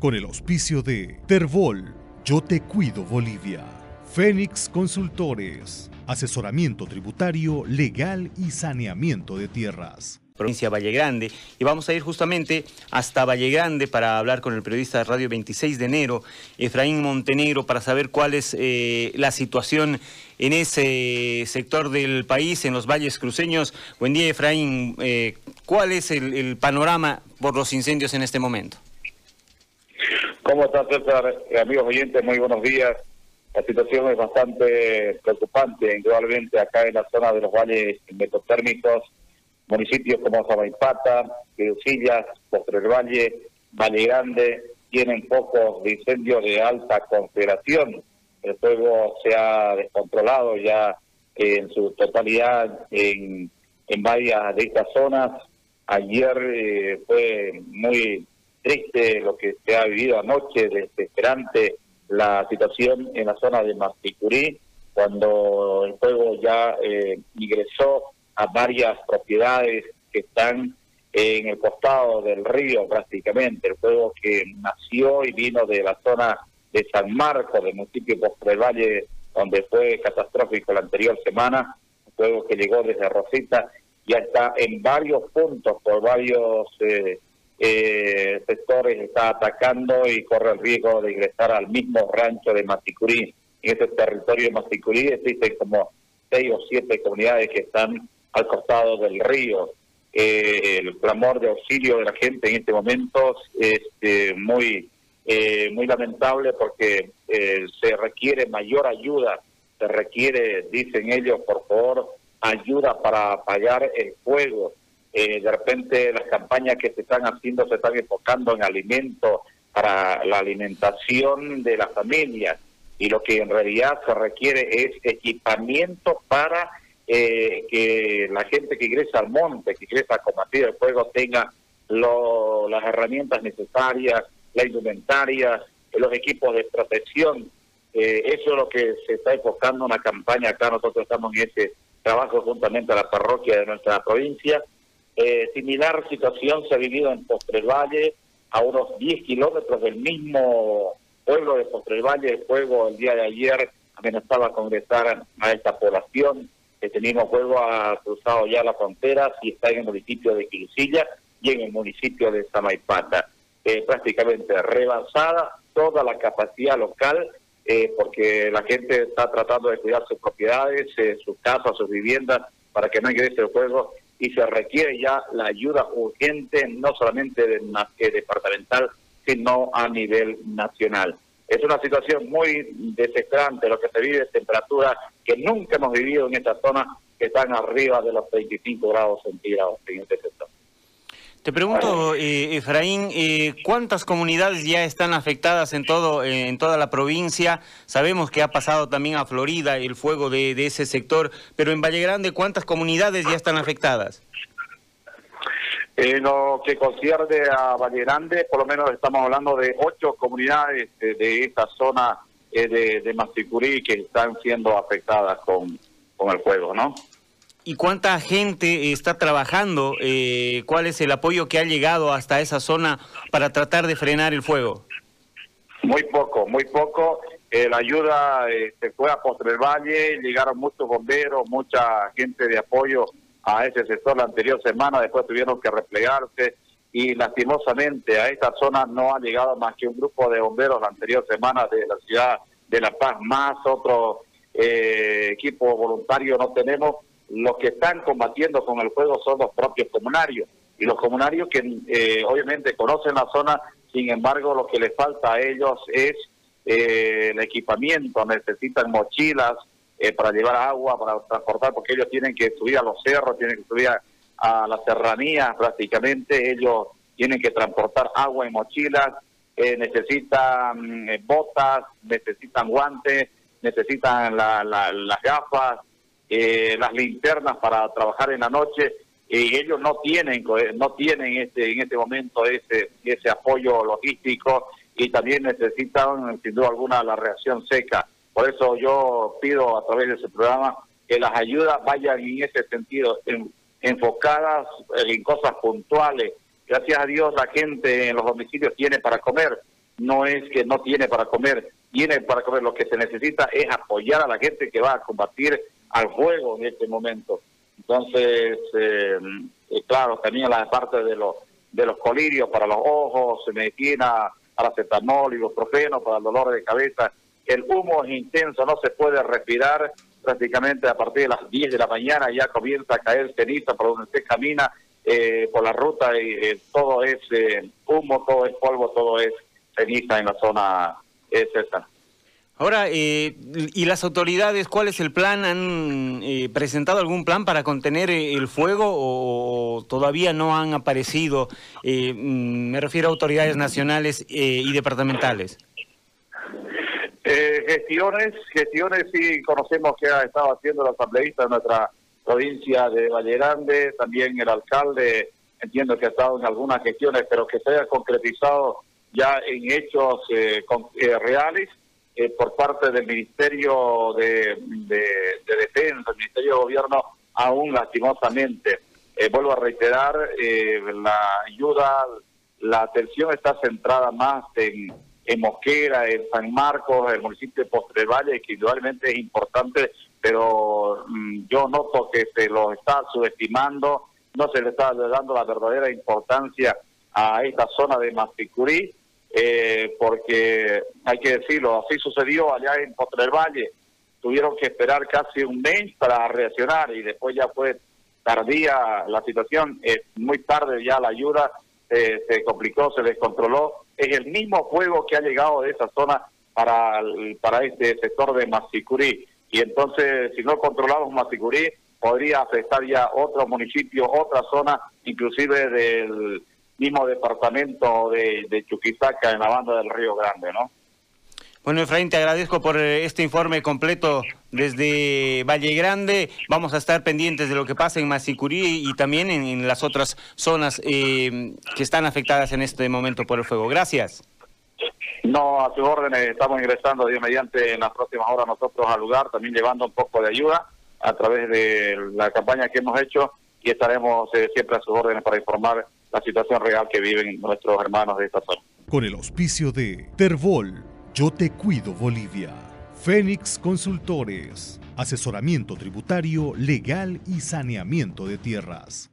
con el auspicio de Terbol, Yo Te Cuido Bolivia, Fénix Consultores, asesoramiento tributario, legal y saneamiento de tierras provincia Valle Grande. Y vamos a ir justamente hasta Valle Grande para hablar con el periodista de Radio 26 de enero, Efraín Montenegro, para saber cuál es eh, la situación en ese sector del país, en los valles cruceños. Buen día, Efraín. Eh, ¿Cuál es el, panorama por los incendios en este momento? ¿Cómo estás, César? Amigos oyentes, muy buenos días. La situación es bastante preocupante, indudablemente acá en la zona de los valles metotérmicos Municipios como Zabaipata, Pirusillas, Postre Valle, Valle Grande, tienen pocos incendios de alta consideración. El fuego se ha descontrolado ya en su totalidad en, en varias de estas zonas. Ayer eh, fue muy triste lo que se ha vivido anoche, desesperante la situación en la zona de Masticurí, cuando el fuego ya eh, ingresó a varias propiedades que están en el costado del río prácticamente, el fuego que nació y vino de la zona de San Marcos, del municipio de Valle, donde fue catastrófico la anterior semana, un fuego que llegó desde Rosita, ya está en varios puntos, por varios eh, eh, sectores, está atacando y corre el riesgo de ingresar al mismo rancho de Maticurí. En ese territorio de Maticurí existen como seis o siete comunidades que están al costado del río. Eh, el clamor de auxilio de la gente en este momento es este, muy, eh, muy lamentable porque eh, se requiere mayor ayuda, se requiere, dicen ellos, por favor, ayuda para apagar el fuego. De repente las campañas que se están haciendo se están enfocando en alimentos para la alimentación de las familias y lo que en realidad se requiere es equipamiento para eh, que la gente que ingresa al monte, que ingresa a combatir el fuego, tenga las herramientas necesarias, la indumentaria, los equipos de protección. Eh, eso es lo que se está enfocando en una campaña acá. Nosotros estamos en ese trabajo juntamente a la parroquia de nuestra provincia. Eh, similar situación se ha vivido en Postre Valle, a unos 10 kilómetros del mismo pueblo de Postre Valle. El fuego el día de ayer amenazaba con ingresar a esta población que tenemos fuego ha cruzado ya la frontera y está en el municipio de Quilusilla y en el municipio de Samaipata. Eh, prácticamente rebasada toda la capacidad local eh, porque la gente está tratando de cuidar sus propiedades, eh, sus casas, sus viviendas para que no ingrese el fuego y se requiere ya la ayuda urgente no solamente de, departamental sino a nivel nacional. Es una situación muy desesperante lo que se vive, temperaturas que nunca hemos vivido en esta zona, que están arriba de los 25 grados centígrados en este sector. Te pregunto, eh, Efraín, eh, ¿cuántas comunidades ya están afectadas en todo en toda la provincia? Sabemos que ha pasado también a Florida el fuego de, ese sector, pero en Valle Grande, ¿cuántas comunidades ya están afectadas? En lo que concierne a Valle Grande, por lo menos estamos hablando de ocho comunidades de, esta zona eh, de, de Masticurí que están siendo afectadas con, con el fuego, ¿no? ¿Y cuánta gente está trabajando? Eh, ¿Cuál es el apoyo que ha llegado hasta esa zona para tratar de frenar el fuego? Muy poco, muy poco. Eh, la ayuda se fue a Postre Valle, llegaron muchos bomberos, mucha gente de apoyo a ese sector la anterior semana, después tuvieron que replegarse y lastimosamente a esta zona no ha llegado más que un grupo de bomberos la anterior semana de la ciudad de La Paz, más otro eh, equipo voluntario no tenemos. Los que están combatiendo con el fuego son los propios comunarios. Y los comunarios que eh, obviamente conocen la zona, sin embargo lo que les falta a ellos es eh, el equipamiento, necesitan mochilas, eh, para llevar agua, para transportar, porque ellos tienen que subir a los cerros, tienen que subir a, las serranías prácticamente, ellos tienen que transportar agua en mochilas, eh, necesitan eh, botas, necesitan guantes, necesitan las gafas, las linternas para trabajar en la noche y ellos no tienen no tienen este en este momento ese ese apoyo logístico y también necesitan sin duda alguna la reacción seca por eso yo pido a través de ese programa que las ayudas vayan en ese sentido, enfocadas en cosas puntuales. Gracias a Dios la gente en los domicilios tiene para comer. no es que no tiene para comer, tiene para comer. Lo que se necesita es apoyar a la gente que va a combatir al fuego en este momento. Entonces, eh, eh, claro, también la parte de los de los colirios para los ojos, medicina, paracetamol, ibuprofeno para el dolor de cabeza. El humo es intenso, no se puede respirar. Prácticamente a partir de las 10 de la mañana ya comienza a caer ceniza por donde usted camina eh, por la ruta y todo es humo, todo es polvo, todo es ceniza en la zona esa. Ahora, eh, ¿y las autoridades cuál es el plan? ¿Han eh, presentado algún plan para contener eh, el fuego o todavía no han aparecido? Mm, me refiero a autoridades nacionales y departamentales. gestiones, gestiones sí conocemos que ha estado haciendo la asambleísta de nuestra provincia de Valle Grande, también el alcalde, entiendo que ha estado en algunas gestiones, pero que se haya concretizado ya en hechos reales eh, por parte del Ministerio de, Defensa, el Ministerio de Gobierno, aún lastimosamente. Eh, vuelvo a reiterar, eh, la ayuda, la atención está centrada más en, en Mosquera, en San Marcos, el municipio de Postre Valle, que indudablemente es importante, pero mm, yo noto que se lo está subestimando, no se le está dando la verdadera importancia a esta zona de Masticurí, eh, porque hay que decirlo, así sucedió allá en Potrer Valle. Tuvieron que esperar casi un mes para reaccionar y después ya fue tardía la situación, eh, muy tarde ya la ayuda eh, se complicó, se descontroló. Es el mismo fuego que ha llegado de esa zona para, para este sector de Masicurí. Y entonces, si no controlamos Masicurí, podría afectar ya otros municipios, otra zona, inclusive del mismo departamento de, de Chuquisaca, en la banda del Río Grande, ¿no? Bueno, Efraín, te agradezco por eh, este informe completo desde Valle Grande. Vamos a estar pendientes de lo que pasa en Masicurí y también en, las otras zonas eh, que están afectadas en este momento por el fuego. Gracias. No, a sus órdenes estamos ingresando, Dios mediante, en las próximas horas nosotros al lugar, también llevando un poco de ayuda a través de la campaña que hemos hecho y estaremos eh, siempre a sus órdenes para informar la situación real que viven nuestros hermanos de esta zona. Con el auspicio de Terbol, Yo Te Cuido Bolivia, Fénix Consultores, asesoramiento tributario, legal y saneamiento de tierras.